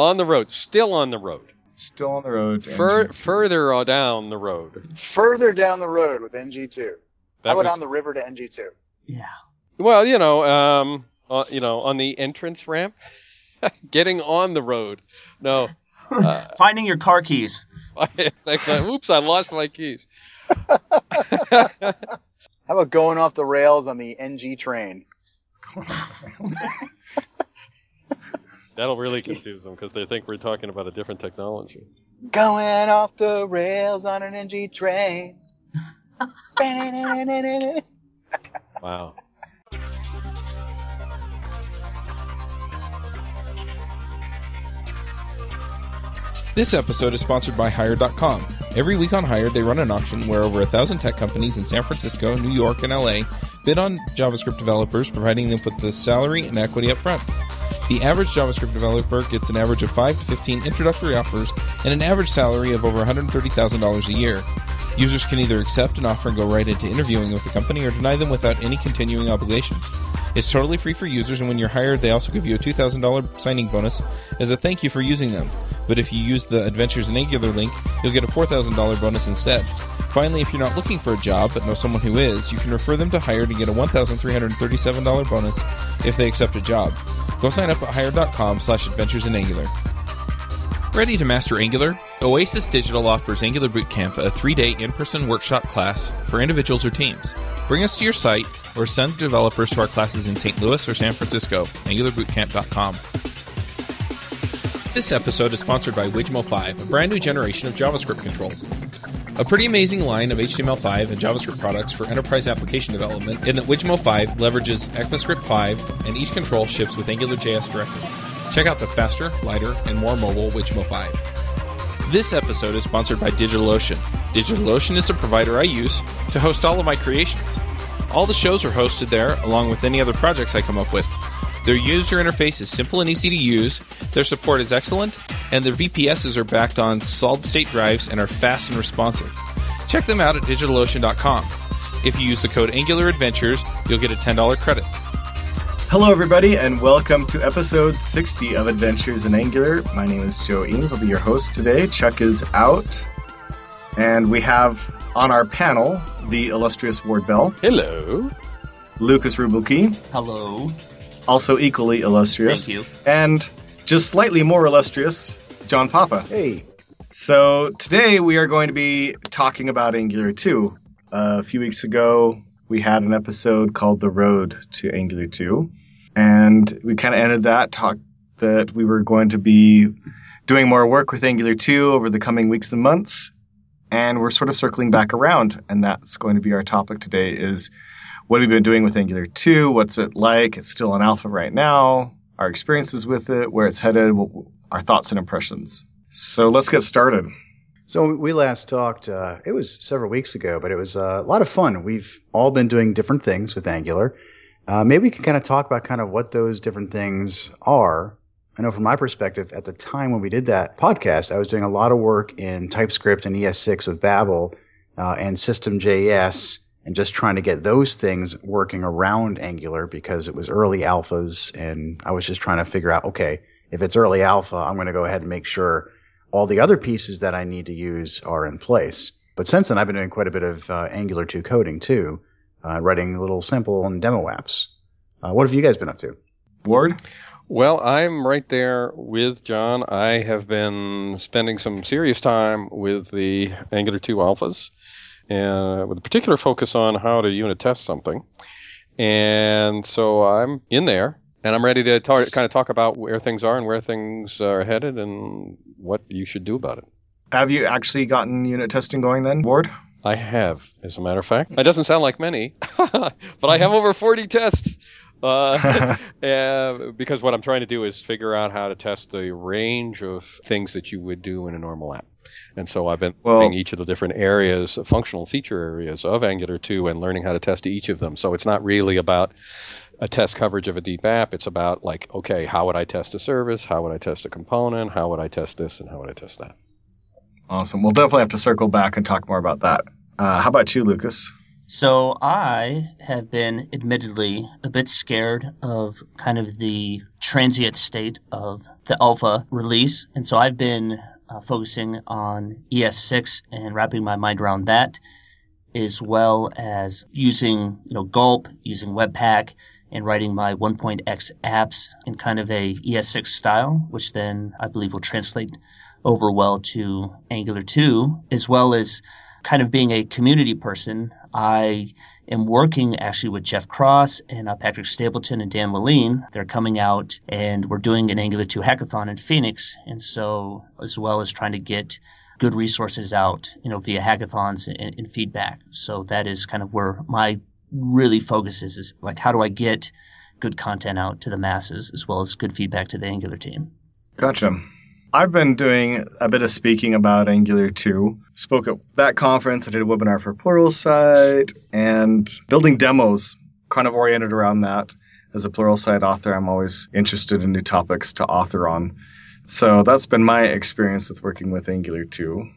on the road, still on the road, Still on the road. Fur, further down the road. Further down the road with NG2. That How about was- on the river to NG2? Yeah. well, you know, um, uh, you know, on the entrance ramp, getting on the road. No, uh, Finding your car keys. oops, I lost my keys. How about going off the rails on the NG train? That'll really confuse them because they think we're talking about a different technology. Going off the rails on an NG train. Wow. This episode is sponsored by Hired.com. Every week on Hired, they run an auction where over a thousand tech companies in San Francisco, New York, and LA bid on JavaScript developers, providing them with the salary and equity up front. The average JavaScript developer gets an average of 5 to 15 introductory offers and an average salary of over $130,000 a year. Users can either accept an offer and go right into interviewing with the company or deny them without any continuing obligations. It's totally free for users, and when you're hired, they also give you a $2,000 signing bonus as a thank you for using them. But if you use the Adventures in Angular link, you'll get a $4,000 bonus instead. Finally, if you're not looking for a job but know someone who is, you can refer them to Hired and get a $1,337 bonus if they accept a job. Go sign up at hired.com slash adventures in Angular. Ready to master Angular? Oasis Digital offers Angular Bootcamp, a three day in person workshop class for individuals or teams. Bring us to your site or send developers to our classes in St. Louis or San Francisco. AngularBootcamp.com. This episode is sponsored by Wijmo5, a brand new generation of JavaScript controls. A pretty amazing line of HTML5 and JavaScript products for enterprise application development in that Wijmo5 leverages ECMAScript 5 and each control ships with AngularJS directives. Check out the faster, lighter, and more mobile Wijmo 5. This episode is sponsored by DigitalOcean. DigitalOcean is the provider I use to host all of my creations. All the shows are hosted there, along with any other projects I come up with. Their user interface is simple and easy to use, their support is excellent, and their VPSs are backed on solid state drives and are fast and responsive. Check them out at digitalocean.com. If you use the code AngularAdventures, you'll get a $10 credit. Hello, everybody, and welcome to episode 60 of Adventures in Angular. My name is Joe Eames. I'll be your host today. Chuck is out, and we have on our panel the illustrious Ward Bell, Hello. Lukas Ruebbelke, Hello. also equally illustrious, Thank you. and just slightly more illustrious, John Papa. Hey. So today we are going to be talking about Angular 2. Uh, a few weeks ago, we had an episode called The Road to Angular 2, and we kind of ended that talk that we were going to be doing more work with Angular 2 over the coming weeks and months, and we're sort of circling back around, and that's going to be our topic today is what have we been doing with Angular 2? What's it like? It's still in alpha right now. Our experiences with it, where it's headed, our thoughts and impressions. So let's get started. So we last talked. Uh, it was several weeks ago, but it was uh, a lot of fun. We've all been doing different things with Angular. Uh, maybe we can kind of talk about kind of what those different things are. I know from my perspective, at the time when we did that podcast, I was doing a lot of work in TypeScript and ES6 with Babel uh, and System.js, and just trying to get those things working around Angular because it was early alphas, and I was just trying to figure out, okay, if it's early alpha, I'm going to go ahead and make sure all the other pieces that I need to use are in place. But since then, I've been doing quite a bit of uh, Angular 2 coding too, uh, writing little sample and demo apps. Uh, what have you guys been up to? Ward? Well, I'm right there with John. I have been spending some serious time with the Angular 2 alphas, uh, with a particular focus on how to unit test something. And so I'm in there, and I'm ready to tar- kind of talk about where things are and where things are headed and what you should do about it. Have you actually gotten unit testing going then, Ward? I have, as a matter of fact. It doesn't sound like many, but I have over 40 tests. Uh, uh, because what I'm trying to do is figure out how to test the range of things that you would do in a normal app. And so I've been Well- learning each of the different areas, functional feature areas of Angular 2 and learning how to test each of them. So it's not really about a test coverage of a deep app. It's about like, okay, how would I test a service? How would I test a component? How would I test this? And how would I test that? Awesome. We'll definitely have to circle back and talk more about that. Uh, how about you, Lukas? So I have been admittedly a bit scared of kind of the transient state of the alpha release. And so I've been uh, focusing on ES6 and wrapping my mind around that, as well as using, you know, Gulp, using Webpack, and writing my 1.x apps in kind of a ES6 style, which then I believe will translate over well to Angular 2, as well as kind of being a community person, I am working actually with Jeff Cross and uh, Patrick Stapleton and Dan Wahlin. They're coming out and we're doing an Angular 2 hackathon in Phoenix. And so, as well as trying to get good resources out, you know, via hackathons and, and feedback. So that is kind of where my really focus is, is like, how do I get good content out to the masses as well as good feedback to the Angular team? Gotcha. I've been doing a bit of speaking about Angular 2. Spoke at that conference. I did a webinar for Pluralsight and building demos, kind of oriented around that. As a Pluralsight author, I'm always interested in new topics to author on. So that's been my experience with working with Angular 2.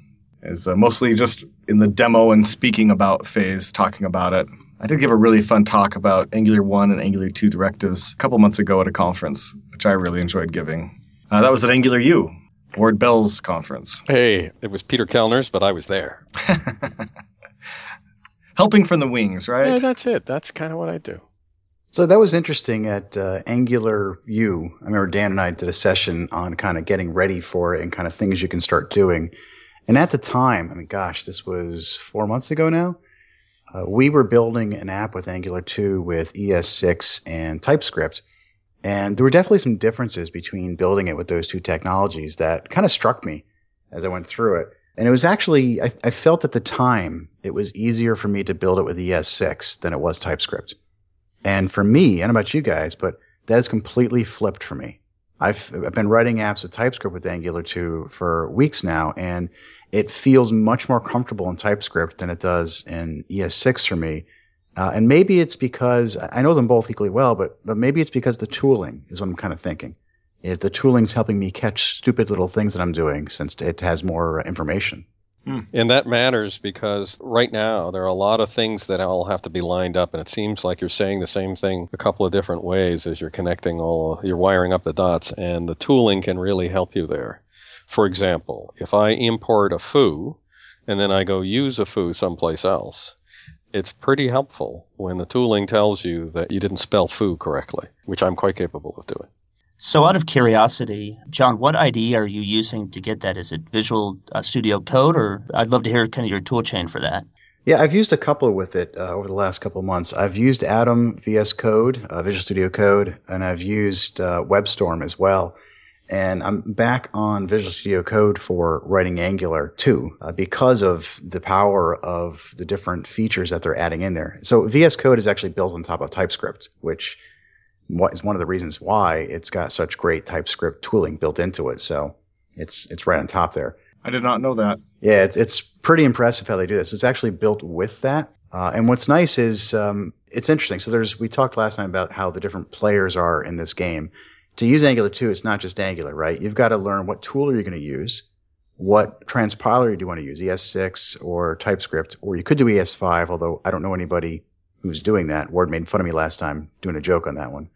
Is uh, mostly just in the demo and speaking about phase, talking about it. I did give a really fun talk about Angular 1 and Angular 2 directives a couple months ago at a conference, which I really enjoyed giving. Uh, that was at Angular U, Ward Bell's conference. Hey, it was Peter Kellner's, but I was there. Helping from the wings, right? Yeah, that's it. That's kind of what I do. So that was interesting at uh, Angular U. I remember Dan and I did a session on kind of getting ready for it and kind of things you can start doing. And at the time, I mean, gosh, this was four months ago now. Uh, we were building an app with Angular 2 with ES6 and TypeScript. And there were definitely some differences between building it with those two technologies that kind of struck me as I went through it. And it was actually, I, I, felt at the time it was easier for me to build it with ES6 than it was TypeScript. And for me, I don't know about you guys, but that has completely flipped for me. I've, I've been writing apps with TypeScript with Angular 2 for weeks now, and it feels much more comfortable in TypeScript than it does in ES6 for me. Uh, and maybe it's because I know them both equally well, but but maybe it's because the tooling is what I'm kind of thinking. Is the tooling's helping me catch stupid little things that I'm doing since it has more information. Hmm. And that matters because right now there are a lot of things that all have to be lined up, and it seems like you're saying the same thing a couple of different ways as you're connecting all, you're wiring up the dots, and the tooling can really help you there. For example, if I import a foo and then I go use a foo someplace else, it's pretty helpful when the tooling tells you that you didn't spell foo correctly, which I'm quite capable of doing. So, out of curiosity, John, what IDE are you using to get that? Is it Visual uh, Studio Code, or I'd love to hear kind of your tool chain for that. Yeah, I've used a couple with it uh, over the last couple of months. I've used Atom VS Code, uh, Visual Studio Code, and I've used uh, WebStorm as well and I'm back on Visual Studio Code for writing Angular too, uh, because of the power of the different features that they're adding in there. So VS Code is actually built on top of TypeScript, which is one of the reasons why it's got such great TypeScript tooling built into it. So it's it's right on top there. I did not know that. Yeah, it's it's pretty impressive how they do this. It's actually built with that. Uh, and what's nice is um, it's interesting. So there's we talked last time about how the different players are in this game to use Angular 2, it's not just Angular, right? You've got to learn what tool are you going to use, what transpiler do you want to use, ES6 or TypeScript, or you could do ES5, although I don't know anybody who's doing that. Ward made fun of me last time doing a joke on that one.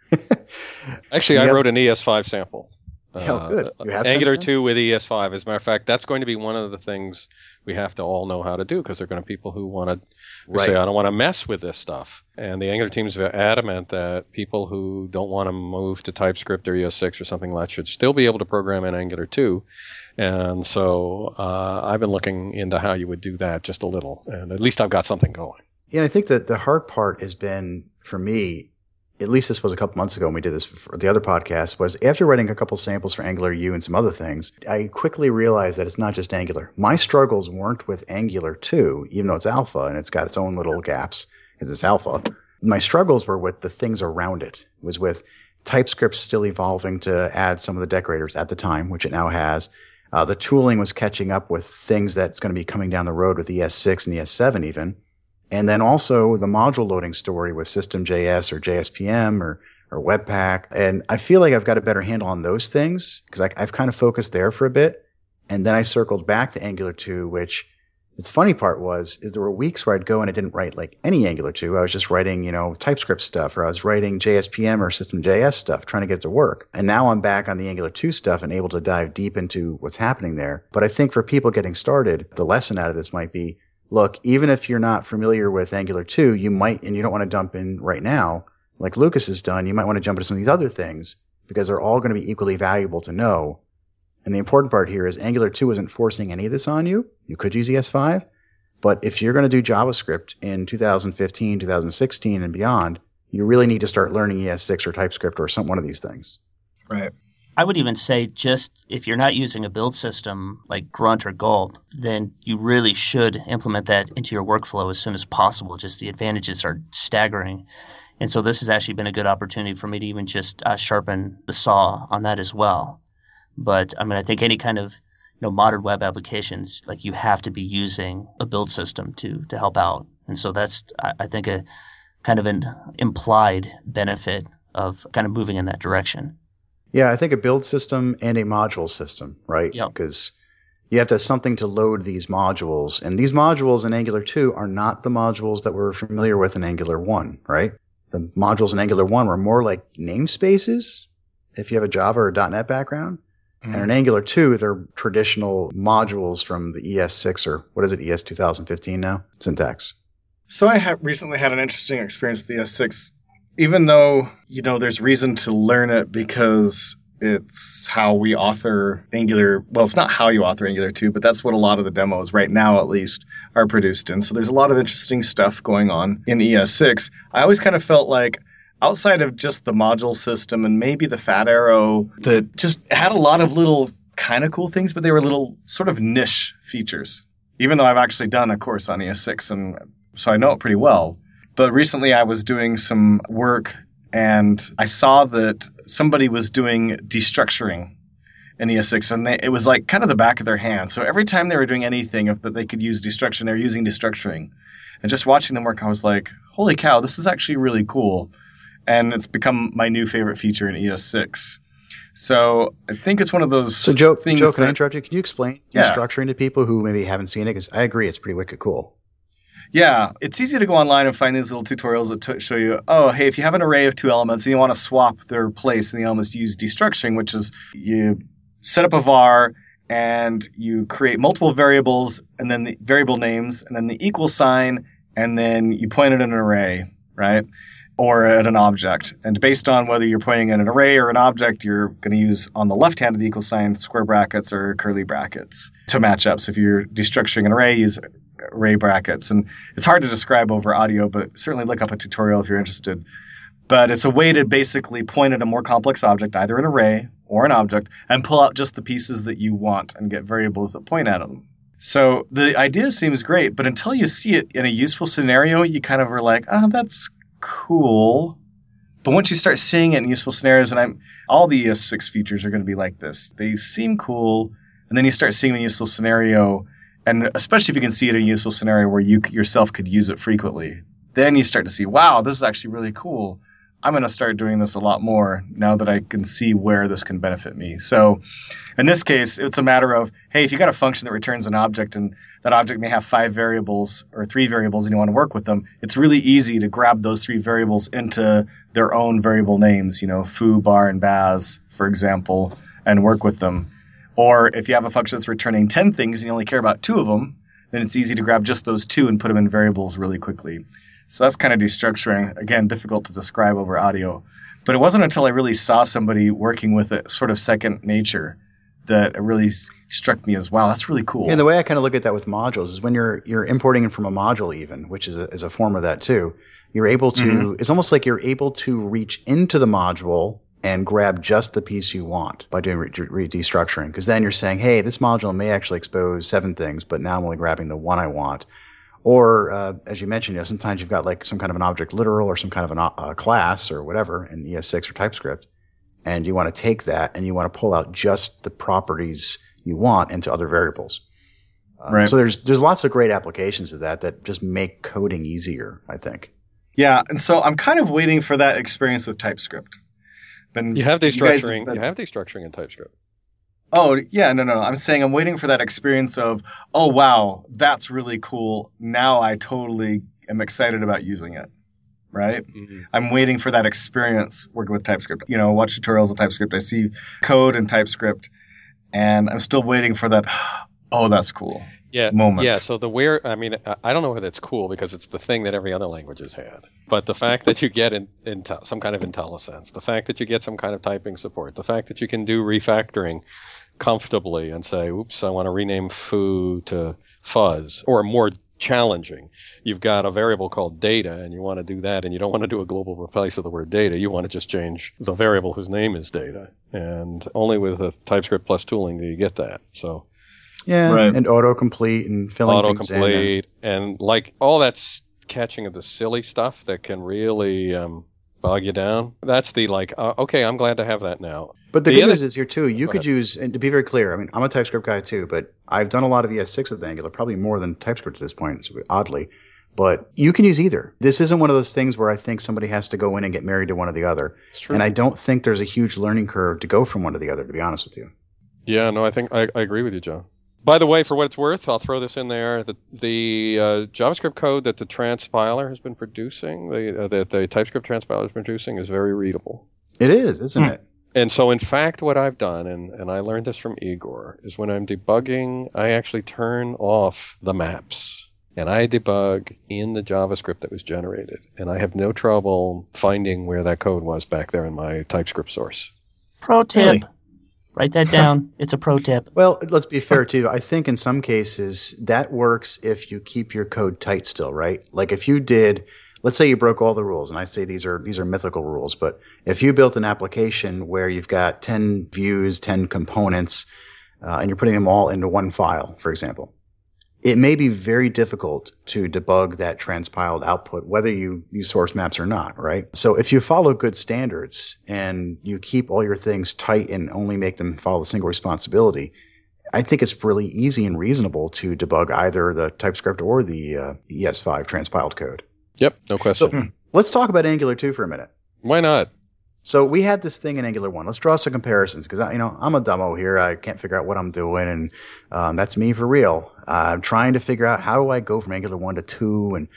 Actually, I wrote an ES5 sample. Oh, good. You have Angular 2 with ES5. As a matter of fact, that's going to be one of the things we have to all know how to do because there are going to be people who want to right. say, I don't want to mess with this stuff. And the Angular team is adamant that people who don't want to move to TypeScript or ES6 or something like that should still be able to program in Angular 2. And so uh, I've been looking into how you would do that just a little. And at least I've got something going. Yeah, I think that the hard part has been for me at least this was a couple months ago when we did this for the other podcast, was after writing a couple samples for Angular U and some other things, I quickly realized that it's not just Angular. My struggles weren't with Angular 2, even though it's alpha and it's got its own little gaps because it's alpha. My struggles were with the things around it. It was with TypeScript still evolving to add some of the decorators at the time, which it now has. Uh, the tooling was catching up with things that's going to be coming down the road with ES6 and ES7 even. And then also the module loading story with System.js or JSPM or, or Webpack. And I feel like I've got a better handle on those things because I've kind of focused there for a bit. And then I circled back to Angular 2, which Its funny part was, is there were weeks where I'd go and I didn't write like any Angular 2. I was just writing, you know, TypeScript stuff, or I was writing JSPM or System.js stuff, trying to get it to work. And now I'm back on the Angular 2 stuff and able to dive deep into what's happening there. But I think for people getting started, the lesson out of this might be, look, even if you're not familiar with Angular 2, you might, and you don't want to dump in right now, like Lukas has done, you might want to jump into some of these other things because they're all going to be equally valuable to know. And the important part here is Angular 2 isn't forcing any of this on you. You could use ES5, but if you're going to do JavaScript in 2015, 2016, and beyond, you really need to start learning ES6 or TypeScript or some one of these things. Right. I would even say just if you're not using a build system like Grunt or Gulp, then you really should implement that into your workflow as soon as possible. Just the advantages are staggering. And so this has actually been a good opportunity for me to even just uh, sharpen the saw on that as well. But I mean, I think any kind of you know modern web applications like you have to be using a build system to to help out. And so that's I, I think a kind of an implied benefit of kind of moving in that direction. Yeah, I think a build system and a module system, right? Yep. Because you have to have something to load these modules. And these modules in Angular 2 are not the modules that we're familiar with in Angular 1, right? The modules in Angular 1 were more like namespaces if you have a Java or a .NET background. And mm-hmm. in Angular 2, they're traditional modules from the ES6 or what is it, ES 2015 now? Syntax. So I have recently had an interesting experience with the S6. Even though, you know, there's reason to learn it because it's how we author Angular. Well, it's not how you author Angular 2, but that's what a lot of the demos, right now at least, are produced in. So there's a lot of interesting stuff going on in ES6. I always kind of felt like outside of just the module system and maybe the fat arrow that just had a lot of little kind of cool things, but they were little sort of niche features. Even though I've actually done a course on ES6 and so I know it pretty well. But recently I was doing some work and I saw that somebody was doing destructuring in ES6 and they, it was like kind of the back of their hand. So every time they were doing anything that they could use destruction, they were using destructuring. And just watching them work, I was like, holy cow, this is actually really cool and it's become my new favorite feature in ES6. So I think it's one of those So, Joe, things Joe can I interrupt you? Can you explain Yeah. structuring to people who maybe haven't seen it? Because I agree, it's pretty wicked cool. Yeah, it's easy to go online and find these little tutorials that t- show you, oh, hey, if you have an array of two elements and you want to swap their place in the elements, use destructuring, which is you set up a var and you create multiple variables and then the variable names and then the equal sign and then you point at an array, right? Or at an object. And based on whether you're pointing at an array or an object, you're going to use on the left hand of the equal sign square brackets or curly brackets to match up. So if you're destructuring an array, use array brackets. And it's hard to describe over audio, but certainly look up a tutorial if you're interested. But it's a way to basically point at a more complex object, either an array or an object, and pull out just the pieces that you want and get variables that point at them. So the idea seems great, but until you see it in a useful scenario, you kind of are like, oh, that's cool. But once you start seeing it in useful scenarios, and I'm all the ES6 features are going to be like this. They seem cool, and then you start seeing a useful scenario, and especially if you can see it in a useful scenario where you yourself could use it frequently, then you start to see, wow, this is actually really cool. I'm going to start doing this a lot more now that I can see where this can benefit me. So, in this case, it's a matter of, hey, if you got a function that returns an object and that object may have five variables or three variables and you want to work with them, it's really easy to grab those three variables into their own variable names, you know, foo, bar, and baz, for example, and work with them. Or if you have a function that's returning 10 things and you only care about two of them, then it's easy to grab just those two and put them in variables really quickly. So that's kind of destructuring. Again, difficult to describe over audio. But it wasn't until I really saw somebody working with it sort of second nature that it really struck me as wow, that's really cool. Yeah, the way I kind of look at that with modules is when you're you're importing in from a module, even which is a, is a form of that too. You're able to. Mm-hmm. It's almost like you're able to reach into the module and grab just the piece you want by doing re- re- destructuring. Because then you're saying, hey, this module may actually expose seven things, but now I'm only grabbing the one I want. Or uh, as you mentioned, you know, sometimes you've got like some kind of an object literal or some kind of an, uh, class or whatever in ES6 or TypeScript, and you want to take that and you want to pull out just the properties you want into other variables. Um, Right. So there's there's lots of great applications of that that just make coding easier. I think. yeah, and so I'm kind of waiting for that experience with TypeScript. Been, You have destructuring. You, have destructuring in TypeScript. Oh, yeah, no, no. I'm saying I'm waiting for that experience of, oh, wow, that's really cool. Now I totally am excited about using it. Right? Mhm. I'm waiting for that experience working with TypeScript. You know, watch tutorials of TypeScript. I see code in TypeScript, and I'm still waiting for that, oh, that's cool. Yeah, moment. Yeah, so the where I mean I- don't know whether it's cool because it's the thing that every other language has had. But the fact that you get in, in some kind of IntelliSense, the fact that you get some kind of typing support, the fact that you can do refactoring comfortably and say, "Oops, I want to rename foo to fuzz," or more challenging, you've got a variable called data and you want to do that and you don't want to do a global replace of the word data. You want to just change the variable whose name is data. And only with a TypeScript plus tooling do you get that. So Yeah, Right. and autocomplete and filling things in. and- autocomplete and like all that's catching of the silly stuff that can really um, bog you down. That's the like, uh, okay, I'm glad to have that now. But the, The good other- news is here too. You could ahead. use, and to be very clear, I mean, I'm a TypeScript guy too, but I've done a lot of ES6 with Angular, probably more than TypeScript at this point, oddly. But you can use either. This isn't one of those things where I think somebody has to go in and get married to one or the other. It's true. And I don't think there's a huge learning curve to go from one to the other, to be honest with you. yeah, no, I think I, I agree with you, Joe. By the way, for what it's worth, I'll throw this in there. The, the uh, JavaScript code that the transpiler has been producing, the, uh, that the TypeScript transpiler is producing, is very readable. It is, isn't Hmm. it? And so, in fact, what I've done, and, and I learned this from Igor, is when I'm debugging, I actually turn off the maps. And I debug in the JavaScript that was generated. And I have no trouble finding where that code was back there in my TypeScript source. Pro tip. Really? Write that down. it's a pro tip. Well, let's be fair too. I think in some cases that works if you keep your code tight still, right? Like if you did, let's say you broke all the rules, and I say these are these are mythical rules, but if you built an application where you've got 10 views, 10 components, uh, and you're putting them all into one file, for example, it may be very difficult to debug that transpiled output, whether you use source maps or not, right? So if you follow good standards and you keep all your things tight and only make them follow the single responsibility, I think it's really easy and reasonable to debug either the TypeScript or the uh, ES5 transpiled code. Yep, no question. Hmm. Let's talk about Angular 2 for a minute. Why not? So we had this thing in Angular one. Let's draw some comparisons because you know I'm a demo here. I can't figure out what I'm doing, and um, that's me for real. Uh, I'm trying to figure out how do I go from Angular one to two, and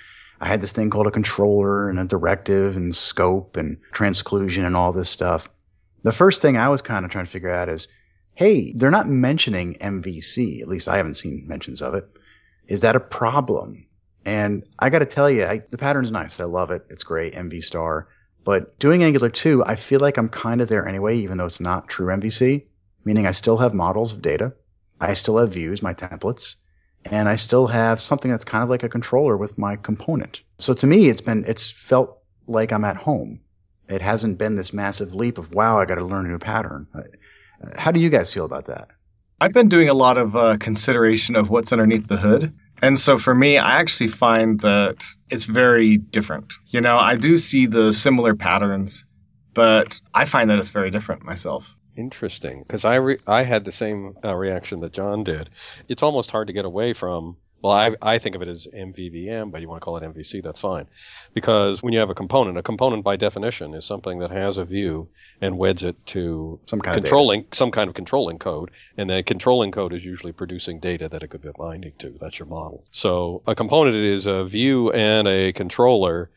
I had this thing called a controller and a directive and scope and transclusion and all this stuff. The first thing I was kind of trying to figure out is, hey, they're not mentioning MVC. At least I haven't seen mentions of it. Is that a problem? And I got to tell you, I, the pattern's nice. I love it. It's great. MV star. But doing Angular 2, I feel like I'm kind of there anyway, even though it's not true MVC, meaning I still have models of data. I still have views, my templates, and I still have something that's kind of like a controller with my component. So to me, it's been, it's felt like I'm at home. It hasn't been this massive leap of, wow, I got to learn a new pattern. How do you guys feel about that? I've been doing a lot of uh, consideration of what's underneath the hood. And so for me, I actually find that it's very different. You know, I do see the similar patterns, but I find that it's very different myself. Interesting, because I re- I had the same uh, reaction that John did. It's almost hard to get away from. Well, I I think of it as MVVM, but you want to call it MVC, that's fine, because when you have a component, a component by definition is something that has a view and weds it to Some kind of controlling some kind of controlling code, and that controlling code is usually producing data that it could be binding to. That's your model. So a component is a view and a controller,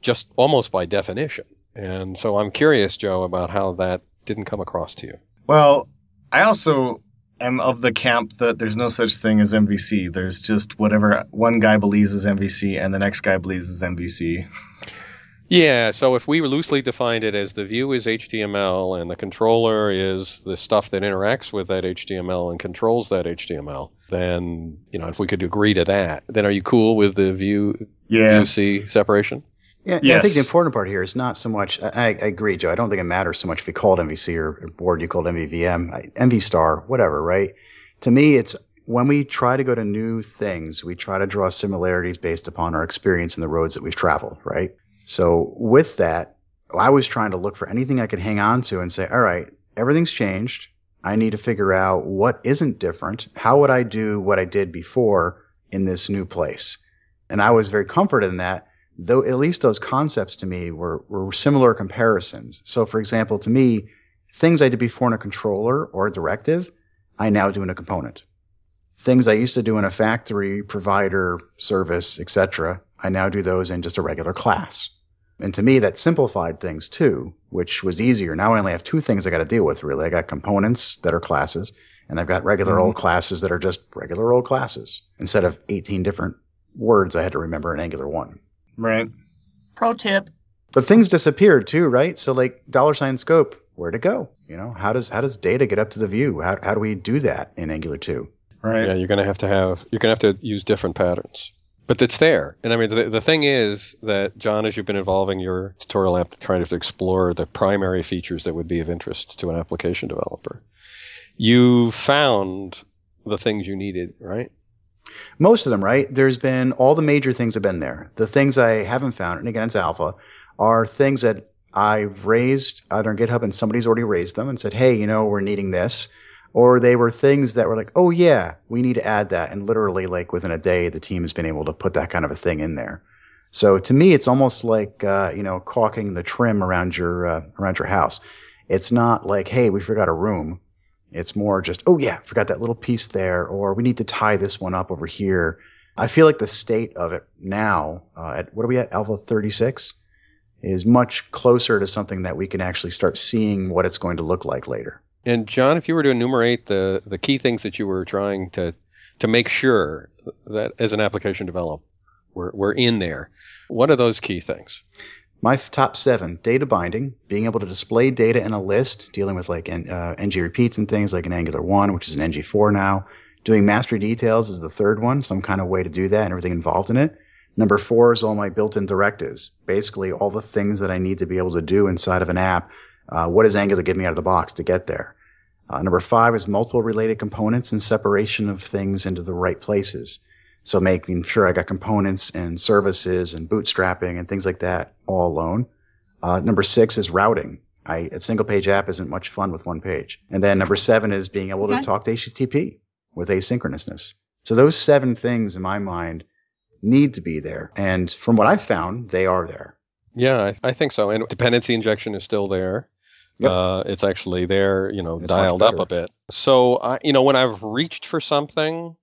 just almost by definition. And so I'm curious, Joe, about how that didn't come across to you. Well, I also am of the camp that there's no such thing as MVC. There's just whatever one guy believes is MVC and the next guy believes is MVC. Yeah, so if we loosely defined it as the view is HTML and the controller is the stuff that interacts with that HTML and controls that HTML, then, you know, if we could agree to that, then are you cool with the view Yeah. UC separation? Yeah, yeah, I think the important part here is not so much. I, I agree, Joe. I don't think it matters so much if you call it MVC or, or Ward you call it MVVM, I- MV star, whatever, right? To me, it's when we try to go to new things, we try to draw similarities based upon our experience in the roads that we've traveled, right? So with that, I was trying to look for anything I could hang on to and say, all right, everything's changed. I need to figure out what isn't different. How would I do what I did before in this new place? And I was very comforted in that though at least those concepts to me were, were similar comparisons. So, for example, to me, things I did before in a controller or a directive, I now do in a component. Things I used to do in a factory, provider, service, etc., I now do those in just a regular class. And to me, that simplified things too, which was easier. Now I only have two things I got to deal with really. I got components that are classes, and I've got regular Mhm. old classes that are just regular old classes instead of 18 different words I had to remember in Angular 1. Right. Pro tip. But things disappeared too, right? So like dollar sign scope, where'd it go? You know, how does how does data get up to the view? How how do we do that in Angular 2? Right. Yeah, you're going to have to have you're going to have to use different patterns. But it's there. And I mean the, the thing is that John as you've been evolving your tutorial app trying to explore the primary features that would be of interest to an application developer. You found the things you needed, right? Most of them, right? There's been all the major things have been there. The things I haven't found, and again it's alpha, are things that I've raised either on GitHub and somebody's already raised them and said, hey, you know, we're needing this. Or they were things that were like, oh yeah, we need to add that. And literally like within a day, the team has been able to put that kind of a thing in there. So to me, it's almost like, uh, you know, caulking the trim around your, uh, around your house. It's not like, hey, we forgot a room. It's more just, oh yeah, forgot that little piece there, or we need to tie this one up over here. I feel like the state of it now, uh, at what are we at, Alpha 36, is much closer to something that we can actually start seeing what it's going to look like later. And John, if you were to enumerate the, the key things that you were trying to to make sure that as an application developer we're, we're in there, what are those key things? My top seven data binding, being able to display data in a list, dealing with like uh, ng repeats and things like an Angular 1, which is an ngFor now. Doing master details is the third one, some kind of way to do that and everything involved in it. Number four is all my built in directives, basically all the things that I need to be able to do inside of an app. Uh, what does Angular give me out of the box to get there? Uh, number five is multiple related components and separation of things into the right places. So making sure I got components and services and bootstrapping and things like that all alone. Uh, number six is routing. I, a single page app isn't much fun with one page. And then number seven is being able Okay. to talk to HTTP with asynchronousness. So those seven things in my mind need to be there. And from what I've found, they are there. Yeah, I, I think so. And dependency injection is still there. Yep. Uh, it's actually there, you know, It's dialed up a bit. So, I, you know, when I've reached for something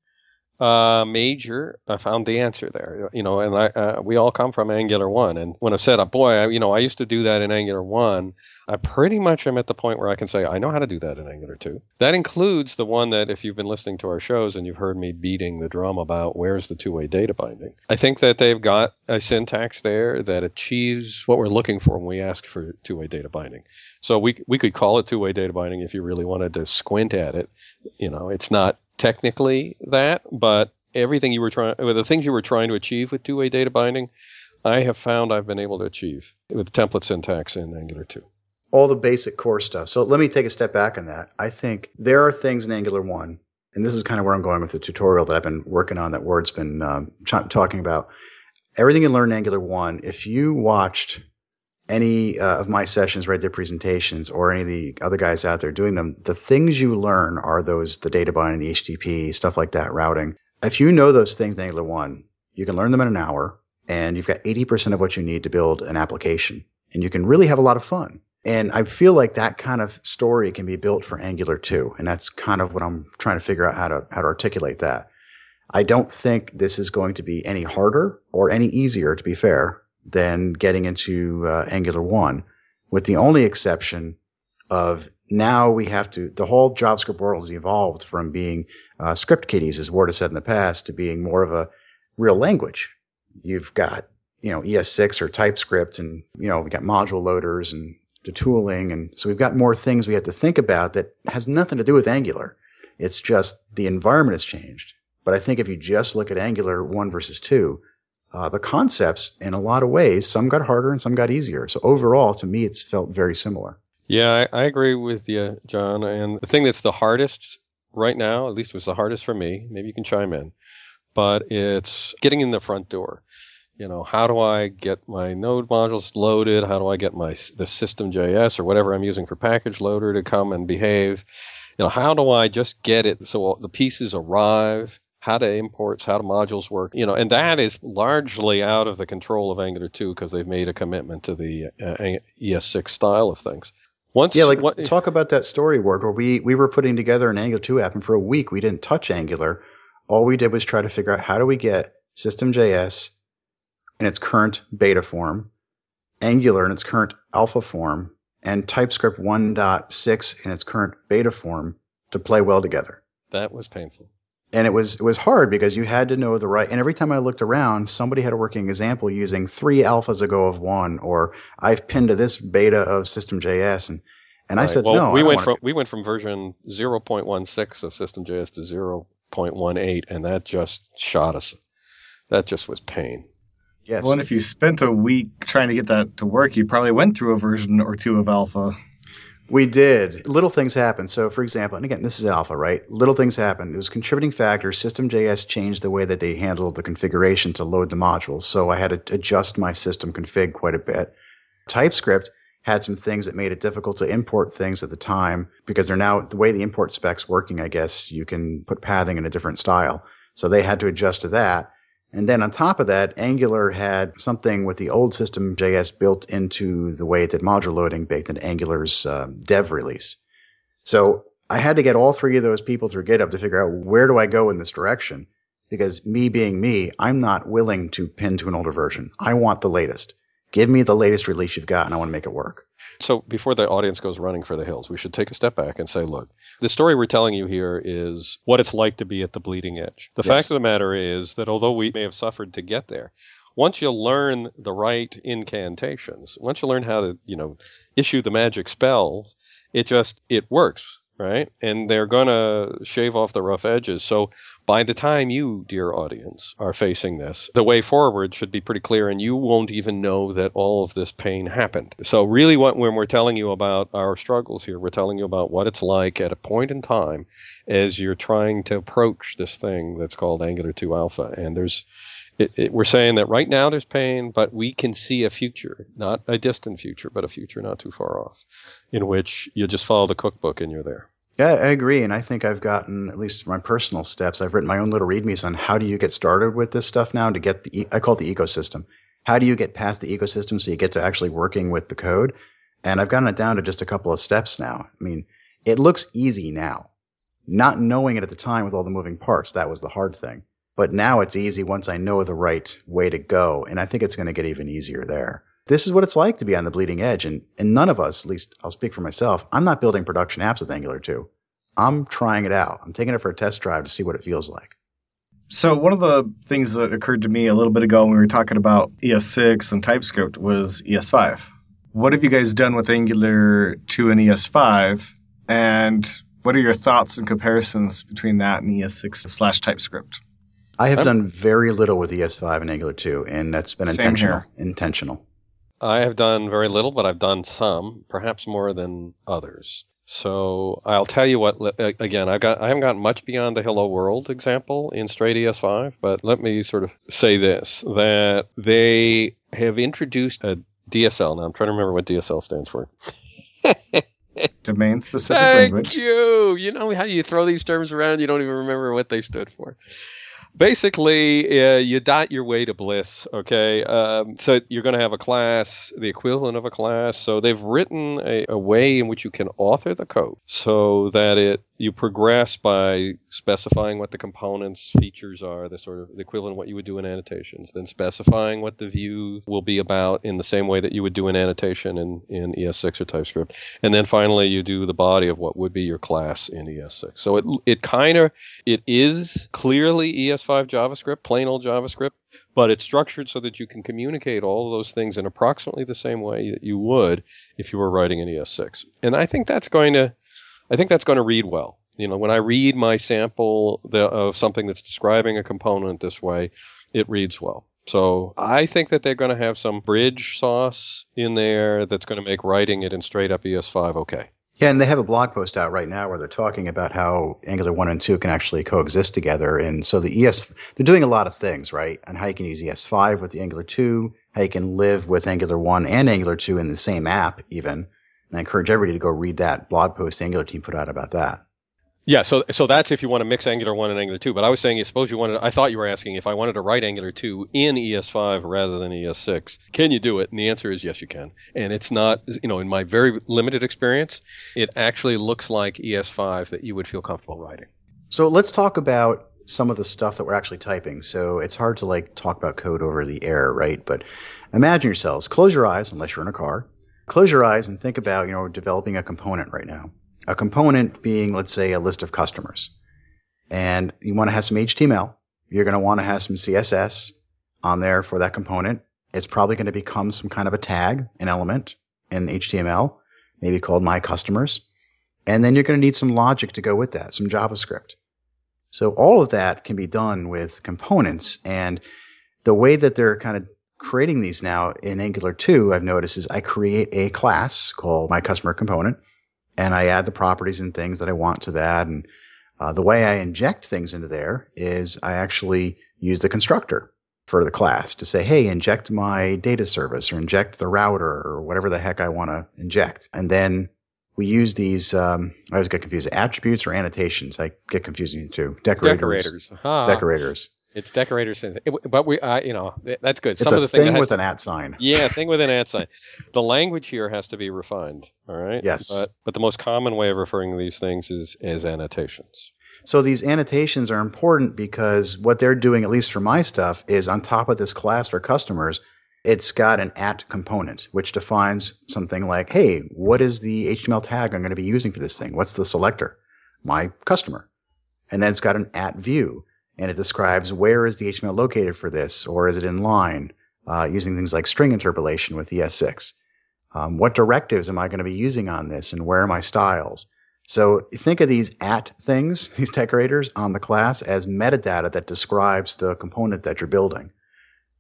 uh, major, I found the answer there. You know, and I uh, we all come from Angular one, and when I said, oh, "Boy, I, you know, I used to do that in Angular one," I pretty much am at the point where I can say I know how to do that in Angular two. That includes the one that if you've been listening to our shows and you've heard me beating the drum about where's the two-way data binding. I think that they've got a syntax there that achieves what we're looking for when we ask for two-way data binding. So we we could call it two-way data binding if you really wanted to squint at it. You know, it's not technically that, but everything you were trying, the things you were trying to achieve with two-way data binding, I have found I've been able to achieve with template syntax in Angular 2. all the basic core stuff. So let me take a step back on that. I think there are things in Angular 1, and this is kind of where I'm going with the tutorial that I've been working on that Ward's been um, ch- talking about. Everything you learn in Angular 1, if you watched any uh, of my sessions, right, their presentations, or any of the other guys out there doing them, the things you learn are those the data binding, the HTTP, stuff like that, routing. If you know those things in Angular 1, you can learn them in an hour, and you've got 80% of what you need to build an application. And you can really have a lot of fun. And I feel like that kind of story can be built for Angular 2. And that's kind of what I'm trying to figure out how to, how to articulate that. I don't think this is going to be any harder or any easier, to be fair, than getting into uh, Angular 1, with the only exception of now we have to, the whole JavaScript world has evolved from being uh, script kiddies, as Ward has said in the past, to being more of a real language. You've got, you know, ES6 or TypeScript, and, you know, we've got module loaders and the tooling. And so we've got more things we have to think about that has nothing to do with Angular. It's just the environment has changed. But I think if you just look at Angular 1 versus 2, uh, the concepts, in a lot of ways, some got harder and some got easier. So overall, to me, it's felt very similar. Yeah, I, I agree with you, John. And the thing that's the hardest right now, at least was the hardest for me, maybe you can chime in, but it's getting in the front door. You know, how do I get my node modules loaded? How do I get my the system.js or whatever I'm using for package loader to come and behave? You know, how do I just get it so the pieces arrive? How to imports, how do modules Ward? You know, and that is largely out of the control of Angular 2 because they've made a commitment to the uh, ES6 style of things. Once, Yeah, like what- talk about that story work where we we were putting together an Angular 2 app, and for a week we didn't touch Angular. All we did was try to figure out how do we get System.js in its current beta form, Angular in its current alpha form, and TypeScript 1.6 in its current beta form to play well together. that was painful. And it was it was hard because you had to know the right. And every time I looked around, somebody had a working example using three alphas ago of one, or I've pinned to this beta of System.js, and and I Right. said well, no. we I went wanna from we went from version 0.16 of System.js to 0.18, and that just shot us. That just was pain. Yes. Well, and if you spent a week trying to get that to work, you probably went through a version or two of alpha. We did. Little things happen. So, for example, and again, this is alpha, right? Little things happen. It was contributing factor. System.js changed the way that they handled the configuration to load the modules. So I had to adjust my system config quite a bit. TypeScript had some things that made it difficult to import things at the time because they're now the way the import specs working. I guess you can put pathing in a different style. So they had to adjust to that. And then on top of that, Angular had something with the old system JS built into the way it did module loading baked into Angular's um, dev release. So I had to get all three of those people through GitHub to figure out where do I go in this direction. Because me being me, I'm not willing to pin to an older version. I want the latest. Give me the latest release you've got, and I want to make it work. So before the audience goes running for the hills, we should take a step back and say, look, the story we're telling you here is what it's like to be at the bleeding edge. The Yes. fact of the matter is that although we may have suffered to get there, once you learn the right incantations, once you learn how to, you know, issue the magic spells, it just it works, right? And they're gonna shave off the rough edges. So by the time you, dear audience, are facing this, the way forward should be pretty clear, and you won't even know that all of this pain happened. So, really, what, when we're telling you about our struggles here, we're telling you about what it's like at a point in time as you're trying to approach this thing that's called Angular 2 Alpha. And there's, it, it, we're saying that right now there's pain, but we can see a future, not a distant future, but a future not too far off, in which you just follow the cookbook and you're there. Yeah, I agree, and I think I've gotten at least my personal steps. I've written my own little readmes on how do you get started with this stuff now to get the, I call it the ecosystem. How do you get past the ecosystem so you get to actually working with the code? And I've gotten it down to just a couple of steps now. I mean, it looks easy now. Not knowing it at the time with all the moving parts, that was the hard thing. But now it's easy once I know the right way to go, and I think it's going to get even easier there. This is what it's like to be on the bleeding edge, and, and none of us, at least I'll speak for myself, I'm not building production apps with Angular 2. I'm trying it out. I'm taking it for a test drive to see what it feels like. So one of the things that occurred to me a little bit ago when we were talking about ES6 and TypeScript was ES5. What have you guys done with Angular 2 and ES5? And what are your thoughts and comparisons between that and ES6 slash TypeScript? I have I'm- done very little with ES5 and Angular 2, and that's been intentional. here. Intentional. I have done very little, but I've done some, perhaps more than others. So I'll tell you what. Again, I got I haven't gotten much beyond the Hello World example in straight ES5, but let me sort of say this: that they have introduced a DSL. Now I'm trying to remember what DSL stands for. Domain specific Thank language. you. You know how you throw these terms around, you don't even remember what they stood for. Basically, uh, you dot your way to bliss. Okay, um, so you're going to have a class, the equivalent of a class. So they've written a, a way in which you can author the code, so that it you progress by specifying what the components features are, the sort of the equivalent of what you would do in annotations, then specifying what the view will be about in the same way that you would do an annotation in, in ES6 or TypeScript. And then finally, you do the body of what would be your class in ES6. So it it kind of it is clearly ES5 JavaScript, plain old JavaScript, but it's structured so that you can communicate all those things in approximately the same way that you would if you were writing in ES6. And I think that's going to I think that's going to read well. You know, when I read my sample of something that's describing a component this way, it reads well. So I think that they're going to have some bridge sauce in there that's going to make writing it in straight up ES5 okay. Yeah, and they have a blog post out right now where they're talking about how Angular 1 and 2 can actually coexist together. And so the ES, they're doing a lot of things, right? And how you can use ES5 with the Angular 2, how you can live with Angular 1 and Angular 2 in the same app, even. And I encourage everybody to go read that blog post the Angular team put out about that. Yeah, so so that's if you want to mix Angular 1 and Angular 2. But I was saying, suppose you wanted, I thought you were asking if I wanted to write Angular 2 in ES5 rather than ES6. Can you do it? And the answer is yes, you can. And it's not, you know, in my very limited experience, it actually looks like ES5 that you would feel comfortable writing. So let's talk about some of the stuff that we're actually typing. So it's hard to like talk about code over the air, right? But imagine yourselves, close your eyes, unless you're in a car. Close your eyes and think about, you know, developing a component right now a component being, let's say, a list of customers. And you want to have some HTML. You're going to want to have some CSS on there for that component. It's probably going to become some kind of a tag, an element in HTML, maybe called my customers. And then you're going to need some logic to go with that, some JavaScript. So all of that can be done with components. And the way that they're kind of creating these now in Angular 2, I've noticed is I create a class called my customer component and I add the properties and things that I want to that. And uh, the way I inject things into there is I actually use the constructor for the class to say, hey, inject my data service or inject the router or whatever the heck I want to inject. And then we use these, um, I always get confused, attributes or annotations. I get confusing too. Decorators. Decorators. Uh-huh. Decorators. It's decorator decorators, but we, uh, you know, that's good. It's Some a of the thing with an at sign. Yeah, thing with an at sign. The language here has to be refined. All right. Yes. But, but the most common way of referring to these things is is annotations. So these annotations are important because what they're doing, at least for my stuff, is on top of this class for customers, it's got an at component, which defines something like, hey, what is the HTML tag I'm going to be using for this thing? What's the selector? My customer. And then it's got an at view and it describes where is the HTML located for this, or is it in line, uh, using things like string interpolation with ES6. Um, what directives am I going to be using on this, and where are my styles? So think of these at things, these decorators on the class as metadata that describes the component that you're building,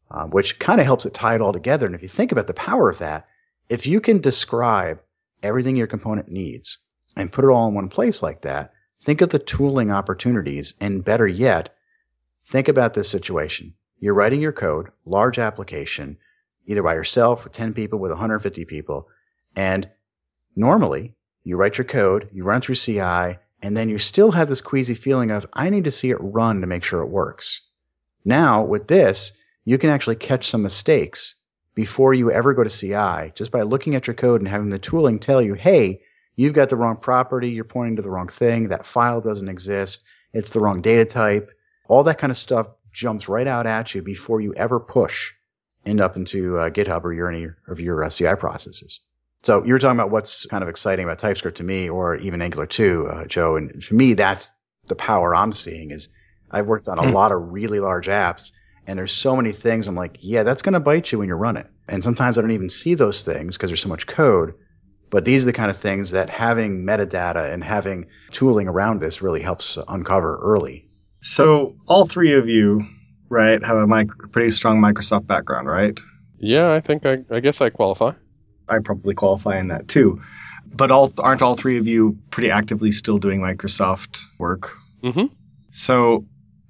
uh, which kind of helps it tie it all together. And if you think about the power of that, if you can describe everything your component needs and put it all in one place like that, think of the tooling opportunities, and better yet, Think about this situation. You're writing your code, large application, either by yourself or 10 people with 150 people. And normally you write your code, you run through CI, and then you still have this queasy feeling of, I need to see it run to make sure it works. Now with this, you can actually catch some mistakes before you ever go to CI just by looking at your code and having the tooling tell you, hey, you've got the wrong property, you're pointing to the wrong thing, that file doesn't exist, it's the wrong data type, all that kind of stuff jumps right out at you before you ever push end up into uh, GitHub or your, any of your uh, CI processes. So you were talking about what's kind of exciting about TypeScript to me, or even Angular 2, uh, Joe. And for me, that's the power I'm seeing. Is I've worked on a hmm. lot of really large apps, and there's so many things. I'm like, yeah, that's going to bite you when you run it. And sometimes I don't even see those things because there's so much code. But these are the kind of things that having metadata and having tooling around this really helps uncover early. So all three of you, right, have a mic- pretty strong Microsoft background, right? Yeah, I think I, I guess I qualify. I probably qualify in that too. But all aren't all three of you pretty actively still doing Microsoft work? Mm-hmm. So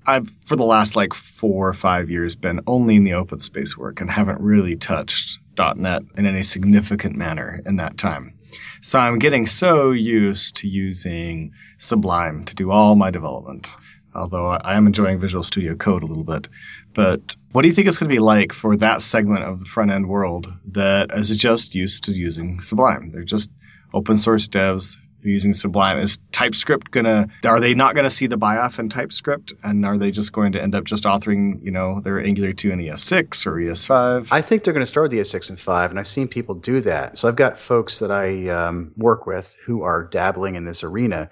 I've for the last like four or five years been only in the open space work and haven't really touched .NET in any significant manner in that time. So I'm getting so used to using Sublime to do all my development although I am enjoying Visual Studio Code a little bit. But what do you think it's going to be like for that segment of the front end world that is just used to using Sublime? They're just open source devs using Sublime. Is TypeScript gonna? Are they not gonna see the buy-off in TypeScript, and are they just going to end up just authoring, you know, their Angular 2 and ES6 or ES5? I think they're going to start with ES6 and 5, and I've seen people do that. So I've got folks that I um, work with who are dabbling in this arena,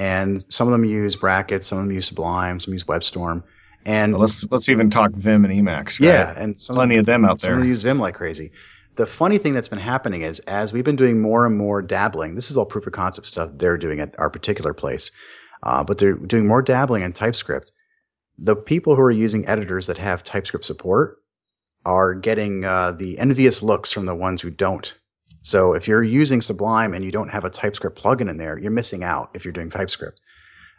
and some of them use brackets, some of them use Sublime, some use WebStorm. And well, let's let's even talk Vim and Emacs. Right? Yeah, and some, plenty of them out there. Some use Vim like crazy. The funny thing that's been happening is as we've been doing more and more dabbling, this is all proof of concept stuff they're doing at our particular place, uh, but they're doing more dabbling in TypeScript. The people who are using editors that have TypeScript support are getting uh, the envious looks from the ones who don't. So if you're using Sublime and you don't have a TypeScript plugin in there, you're missing out if you're doing TypeScript.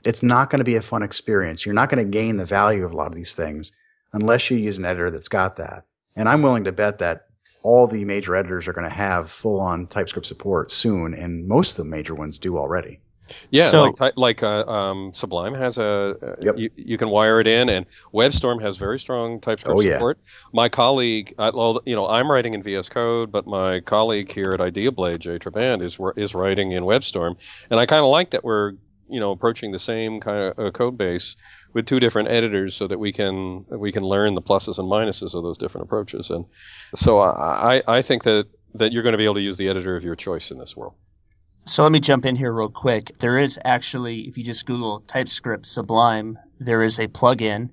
It's not going to be a fun experience. You're not going to gain the value of a lot of these things unless you use an editor that's got that. And I'm willing to bet that all the major editors are going to have full on TypeScript support soon, and most of the major ones do already. Yeah, So- like like uh, um, Sublime has a uh, Yep. you, you can wire it in, and WebStorm has very strong TypeScript Oh, yeah. support. My colleague, uh, well, you know, I'm writing in VS Code, but my colleague here at IdeaBlade, Jay Traband, is is writing in WebStorm, and I kind of like that we're you know approaching the same kind of uh, code base with two different editors, so that we can we can learn the pluses and minuses of those different approaches, and so I I, I think that that you're going to be able to use the editor of your choice in this world. So let me jump in here real quick. There is actually, if you just Google TypeScript Sublime, there is a plugin.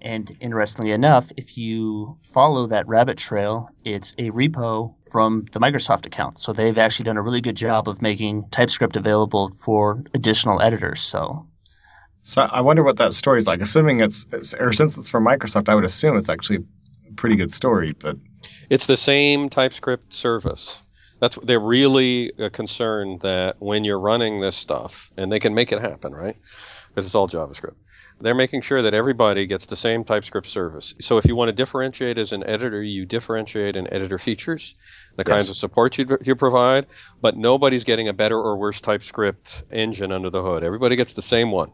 And interestingly enough, if you follow that rabbit trail, it's a repo from the Microsoft account. So they've actually done a really good job of making TypeScript available for additional editors. So So I wonder what that story is like. Assuming it's, it's or since it's from Microsoft, I would assume it's actually a pretty good story. But It's the same TypeScript service. That's they're really uh, concerned that when you're running this stuff, and they can make it happen, right? Because it's all JavaScript. They're making sure that everybody gets the same TypeScript service. So if you want to differentiate as an editor, you differentiate in editor features, the Yes. kinds of support you, you provide, but nobody's getting a better or worse TypeScript engine under the hood. Everybody gets the same one.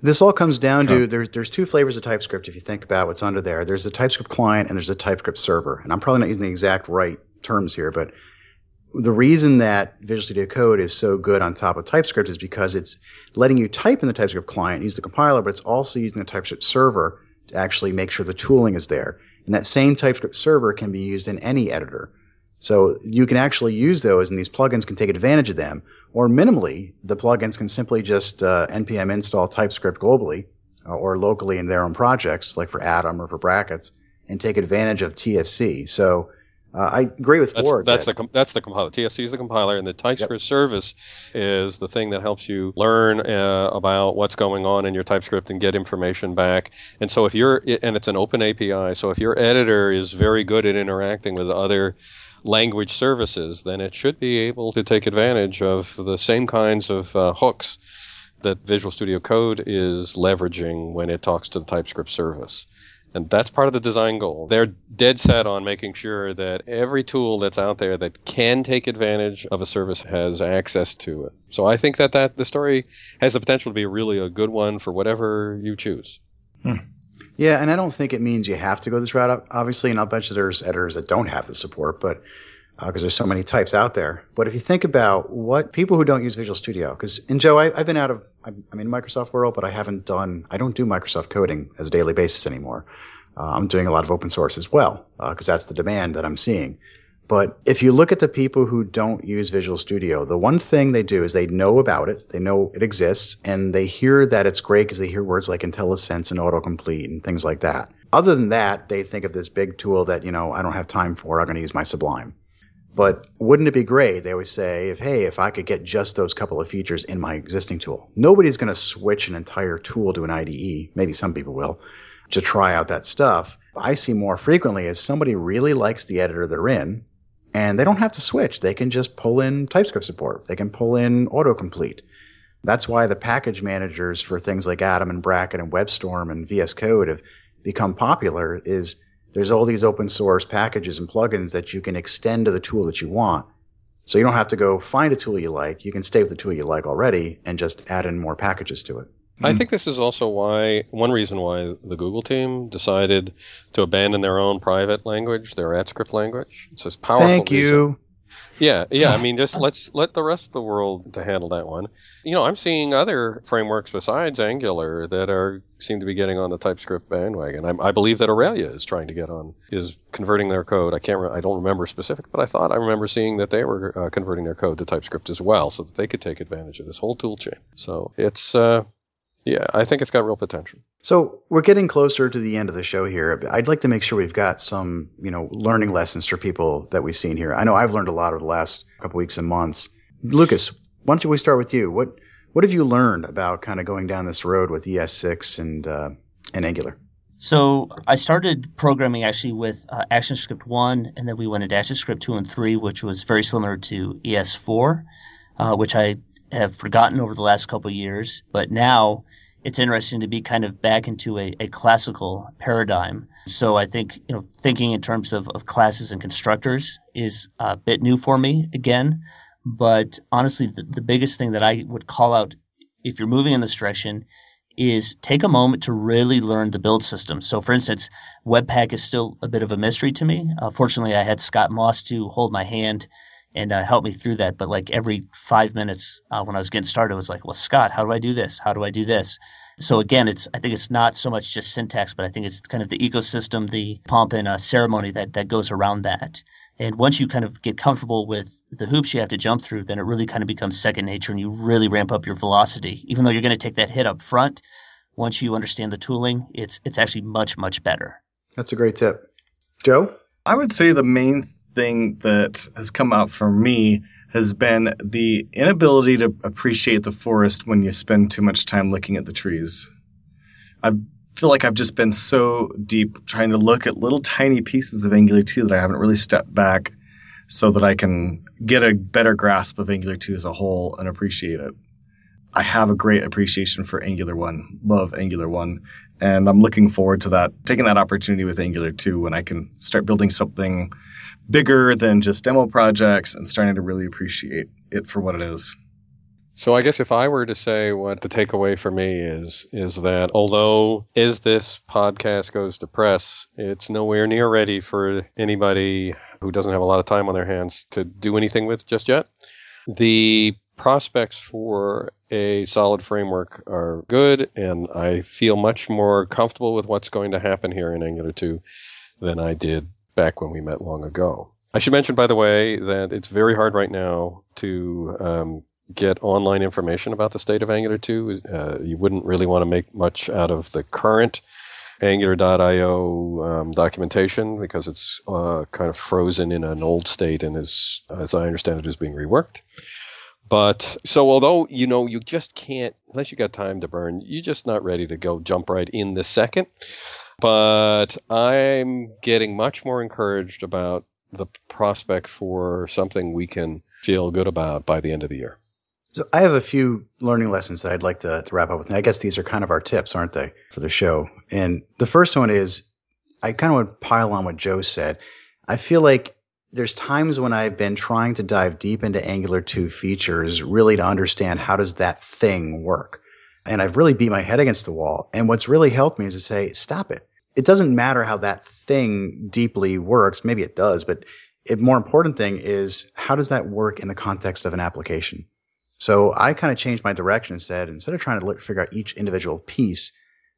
This all comes down Sure. to there's there's two flavors of TypeScript if you think about what's under there. There's a TypeScript client and there's a TypeScript server. And I'm probably not using the exact right terms here, but the reason that Visual Studio Code is so good on top of TypeScript is because it's letting you type in the TypeScript client, use the compiler, but it's also using the TypeScript server to actually make sure the tooling is there. And that same TypeScript server can be used in any editor. So you can actually use those, and these plugins can take advantage of them. Or minimally, the plugins can simply just uh, npm install TypeScript globally uh, or locally in their own projects, like for Atom or for brackets, and take advantage of TSC. So uh, I agree with That's, Ward. that's that- the that's the compiler. TSC is the compiler, and the TypeScript service is the thing that helps you learn uh, about what's going on in your TypeScript and get information back. And so if you're and it's an open API, so if your editor is very good at interacting with other language services, then it should be able to take advantage of the same kinds of uh, hooks that Visual Studio Code is leveraging when it talks to the TypeScript service. And that's part of the design goal. They're dead set on making sure that every tool that's out there that can take advantage of a service has access to it. So I think that, that the story has the potential to be really a good one for whatever you choose. Hmm. Yeah, and I don't think it means you have to go this route, obviously, and I'll bet you there's editors that don't have the support, but because there's so many types out there. But if you think about what people who don't use Visual Studio, because and Joe, I, I've been out of I'm, I'm in Microsoft world, but I haven't done I don't do Microsoft coding as a daily basis anymore. Uh, I'm doing a lot of open source as well because that's the demand that I'm seeing. But if you look at the people who don't use Visual Studio, the one thing they do is they know about it, they know it exists, and they hear that it's great because they hear words like IntelliSense and autocomplete and things like that. Other than that, they think of this big tool that, you know, I don't have time for, I'm going to use my Sublime. But wouldn't it be great? They always say, if hey, if I could get just those couple of features in my existing tool, nobody's going to switch an entire tool to an IDE. Maybe some people will to try out that stuff. I see more frequently is somebody really likes the editor they're in, and they don't have to switch. They can just pull in TypeScript support. They can pull in autocomplete. That's why the package managers for things like Atom and Bracket and WebStorm and VS Code have become popular. Is there's all these open source packages and plugins that you can extend to the tool that you want. So you don't have to go find a tool you like. You can stay with the tool you like already and just add in more packages to it. I Hmm. think this is also why one reason why the Google team decided to abandon their own private language, their AtScript language. It's this powerful. Thank reason. Yeah, yeah. I mean, just let's let the rest of the world to handle that one. You know, I'm seeing other frameworks besides Angular that are seem to be getting on the TypeScript bandwagon. I, I believe that Aurelia is trying to get on, is converting their code. I can't, re- I don't remember specific, but I thought I remember seeing that they were uh, converting their code to TypeScript as well, so that they could take advantage of this whole tool chain. So it's, uh, yeah, I think it's got real potential. So we're getting closer to the end of the show here. I'd like to make sure we've got some, you know, learning lessons for people that we've seen here. I know I've learned a lot over the last couple weeks and months. Lukas, why don't we start with you? What what have you learned about kind of going down this road with ES6 and uh, and Angular? So I started programming actually with uh, ActionScript 1, and then we went into ActionScript 2 and 3, which was very similar to ES4, uh, which I have forgotten over the last couple years. But now it's interesting to be kind of back into a, a classical paradigm. So I think you know thinking in terms of, of classes and constructors is a bit new for me again. But honestly, the, the biggest thing that I would call out if you're moving in this direction is take a moment to really learn the build system. So, for instance, Webpack is still a bit of a mystery to me. Uh, fortunately, I had Scott Moss to hold my hand and uh, help me through that. But like every five minutes uh, when I was getting started, it was like, well, Scott, how do I do this? How do I do this? So again, it's I think it's not so much just syntax, but I think it's kind of the ecosystem, the pomp and uh, ceremony that that goes around that. And once you kind of get comfortable with the hoops you have to jump through, then it really kind of becomes second nature, and you really ramp up your velocity. Even though you're going to take that hit up front, once you understand the tooling, it's it's actually much much better. That's a great tip, Joe. I would say the main thing that has come out for me has been the inability to appreciate the forest when you spend too much time looking at the trees. I feel like I've just been so deep trying to look at little tiny pieces of Angular 2 that I haven't really stepped back so that I can get a better grasp of Angular 2 as a whole and appreciate it. I have a great appreciation for Angular 1, love Angular 1, and I'm looking forward to that, taking that opportunity with Angular 2 when I can start building something bigger than just demo projects and starting to really appreciate it for what it is. So I guess if I were to say what the takeaway for me is, is that although as this podcast goes to press, it's nowhere near ready for anybody who doesn't have a lot of time on their hands to do anything with just yet. The prospects for a solid framework are good, and I feel much more comfortable with what's going to happen here in Angular 2 than I did back when we met long ago. I should mention, by the way, that it's very hard right now to um, get online information about the state of Angular 2. Uh, you wouldn't really want to make much out of the current Angular.io um, documentation because it's uh, kind of frozen in an old state and is, as I understand it, is being reworked. But so although you know you just can't unless you got time to burn, you're just not ready to go jump right in this second. But I'm getting much more encouraged about the prospect for something we can feel good about by the end of the year. So I have a few learning lessons that I'd like to, to wrap up with. And I guess these are kind of our tips, aren't they, for the show? And the first one is I kind of to pile on what Joe said. I feel like there's times when I've been trying to dive deep into Angular 2 features really to understand how does that thing work and I've really beat my head against the wall. And what's really helped me is to say, stop it. It doesn't matter how that thing deeply works. Maybe it does, but a more important thing is how does that work in the context of an application? So I kind of changed my direction and said, instead of trying to look, figure out each individual piece,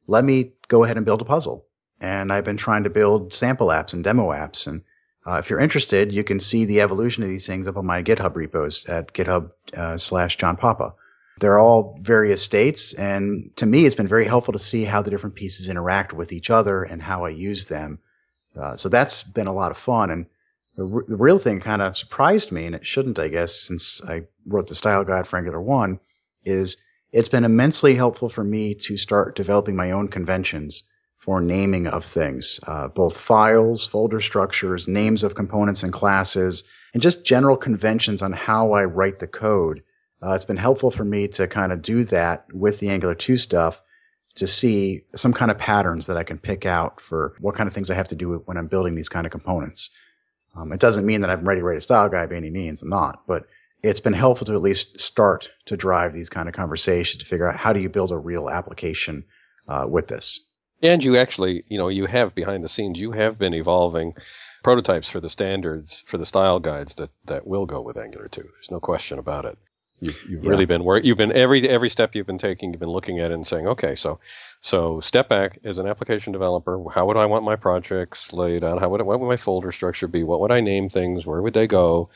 let me go ahead and build a puzzle. And I've been trying to build sample apps and demo apps. And uh, if you're interested, you can see the evolution of these things up on my GitHub repos at GitHub uh, slash John Papa. They're all various states. And to me, it's been very helpful to see how the different pieces interact with each other and how I use them. Uh, so that's been a lot of fun. And the, r- the real thing kind of surprised me, and it shouldn't, I guess, since I wrote the style guide for Angular 1, is it's been immensely helpful for me to start developing my own conventions for naming of things, uh, both files, folder structures, names of components and classes, and just general conventions on how I write the code uh, it's been helpful for me to kind of do that with the Angular 2 stuff to see some kind of patterns that I can pick out for what kind of things I have to do when I'm building these kind of components. Um, it doesn't mean that I'm ready to write a style guide by any means. I'm not, but it's been helpful to at least start to drive these kind of conversations to figure out how do you build a real application uh, with this. And you actually, you know, you have behind the scenes, you have been evolving prototypes for the standards, for the style guides that, that will go with Angular 2. There's no question about it. You've, you've yeah. really been work. You've been every every step you've been taking. You've been looking at it and saying, okay, so so step back as an application developer. How would I want my projects laid out? How would what would my folder structure be? What would I name things? Where would they go?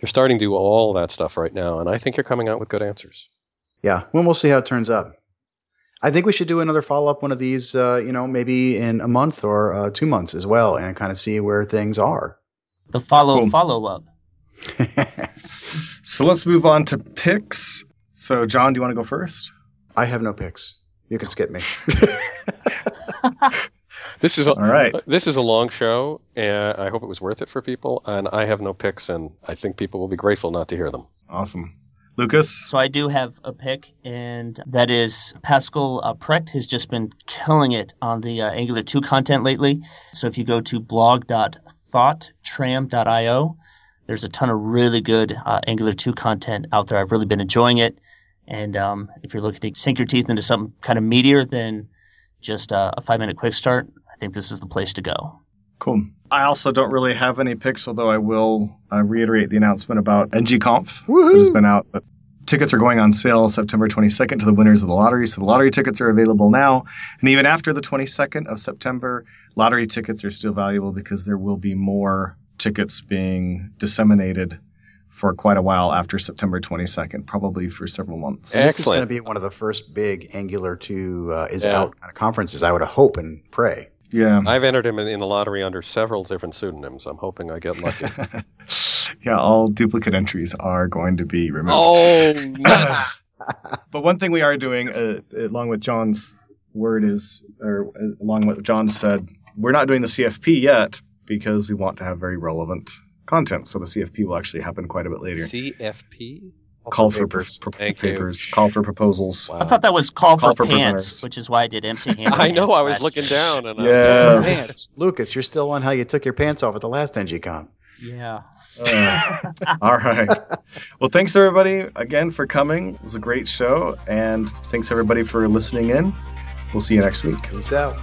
You're starting to do all that stuff right now, and I think you're coming out with good answers. Yeah, well, we'll see how it turns out. I think we should do another follow up one of these, uh, you know, maybe in a month or uh, two months as well, and kind of see where things are. The follow cool. follow up. so let's move on to picks. So, John, do you want to go first? I have no picks. You can skip me. this is a, all right. This is a long show, and I hope it was worth it for people. And I have no picks, and I think people will be grateful not to hear them. Awesome. Lukas? So I do have a pick, and that is Pascal uh, Precht has just been killing it on the uh, Angular 2 content lately. So if you go to blog.thoughtram.io, there's a ton of really good uh, Angular 2 content out there. I've really been enjoying it. And um, if you're looking to sink your teeth into some kind of meteor, then just uh, a five minute quick start. I think this is the place to go. Cool. I also don't really have any picks, although I will uh, reiterate the announcement about NGConf that has been out. But tickets are going on sale September 22nd to the winners of the lottery. So the lottery tickets are available now. And even after the 22nd of September, lottery tickets are still valuable because there will be more tickets being disseminated for quite a while after September 22nd, probably for several months. This is going to be one of the first big Angular 2 uh, is Yeah. out kind of conferences, I would hope and pray. Yeah. I've entered him in, in the lottery under several different pseudonyms. I'm hoping I get lucky. yeah, all duplicate entries are going to be removed. oh, nuts. But one thing we are doing, uh, along with John's word, is, or uh, along with what John said, we're not doing the CFP yet because we want to have very relevant content. So the CFP will actually happen quite a bit later. CFP? call for papers. pro- pro- papers, call for proposals. Wow. I thought that was call, Call for, for pants, prisoners. which is why I did MC Hammer. I know. Pants I was looking down and I Yes. was Pants. Lukas, you're still on how you took your pants off at the last NGCon. Yeah. Uh, all right. Well, thanks everybody again for coming. It was a great show, and thanks everybody for listening in. We'll see you next week. Peace out.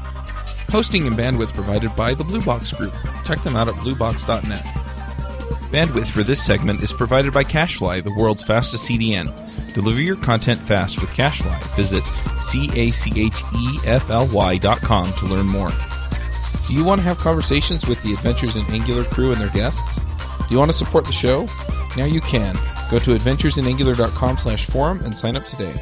Hosting and bandwidth provided by the Blue Box Group. Check them out at bluebox.net. Bandwidth for this segment is provided by CacheFly, the world's fastest CDN. Deliver your content fast with CacheFly. Visit E C-A-C-H-E-F-L-Y dot com to learn more. Do you want to have conversations with the Adventures in Angular crew and their guests? Do you want to support the show? Now you can. Go to adventuresinangular.com slash forum and sign up today.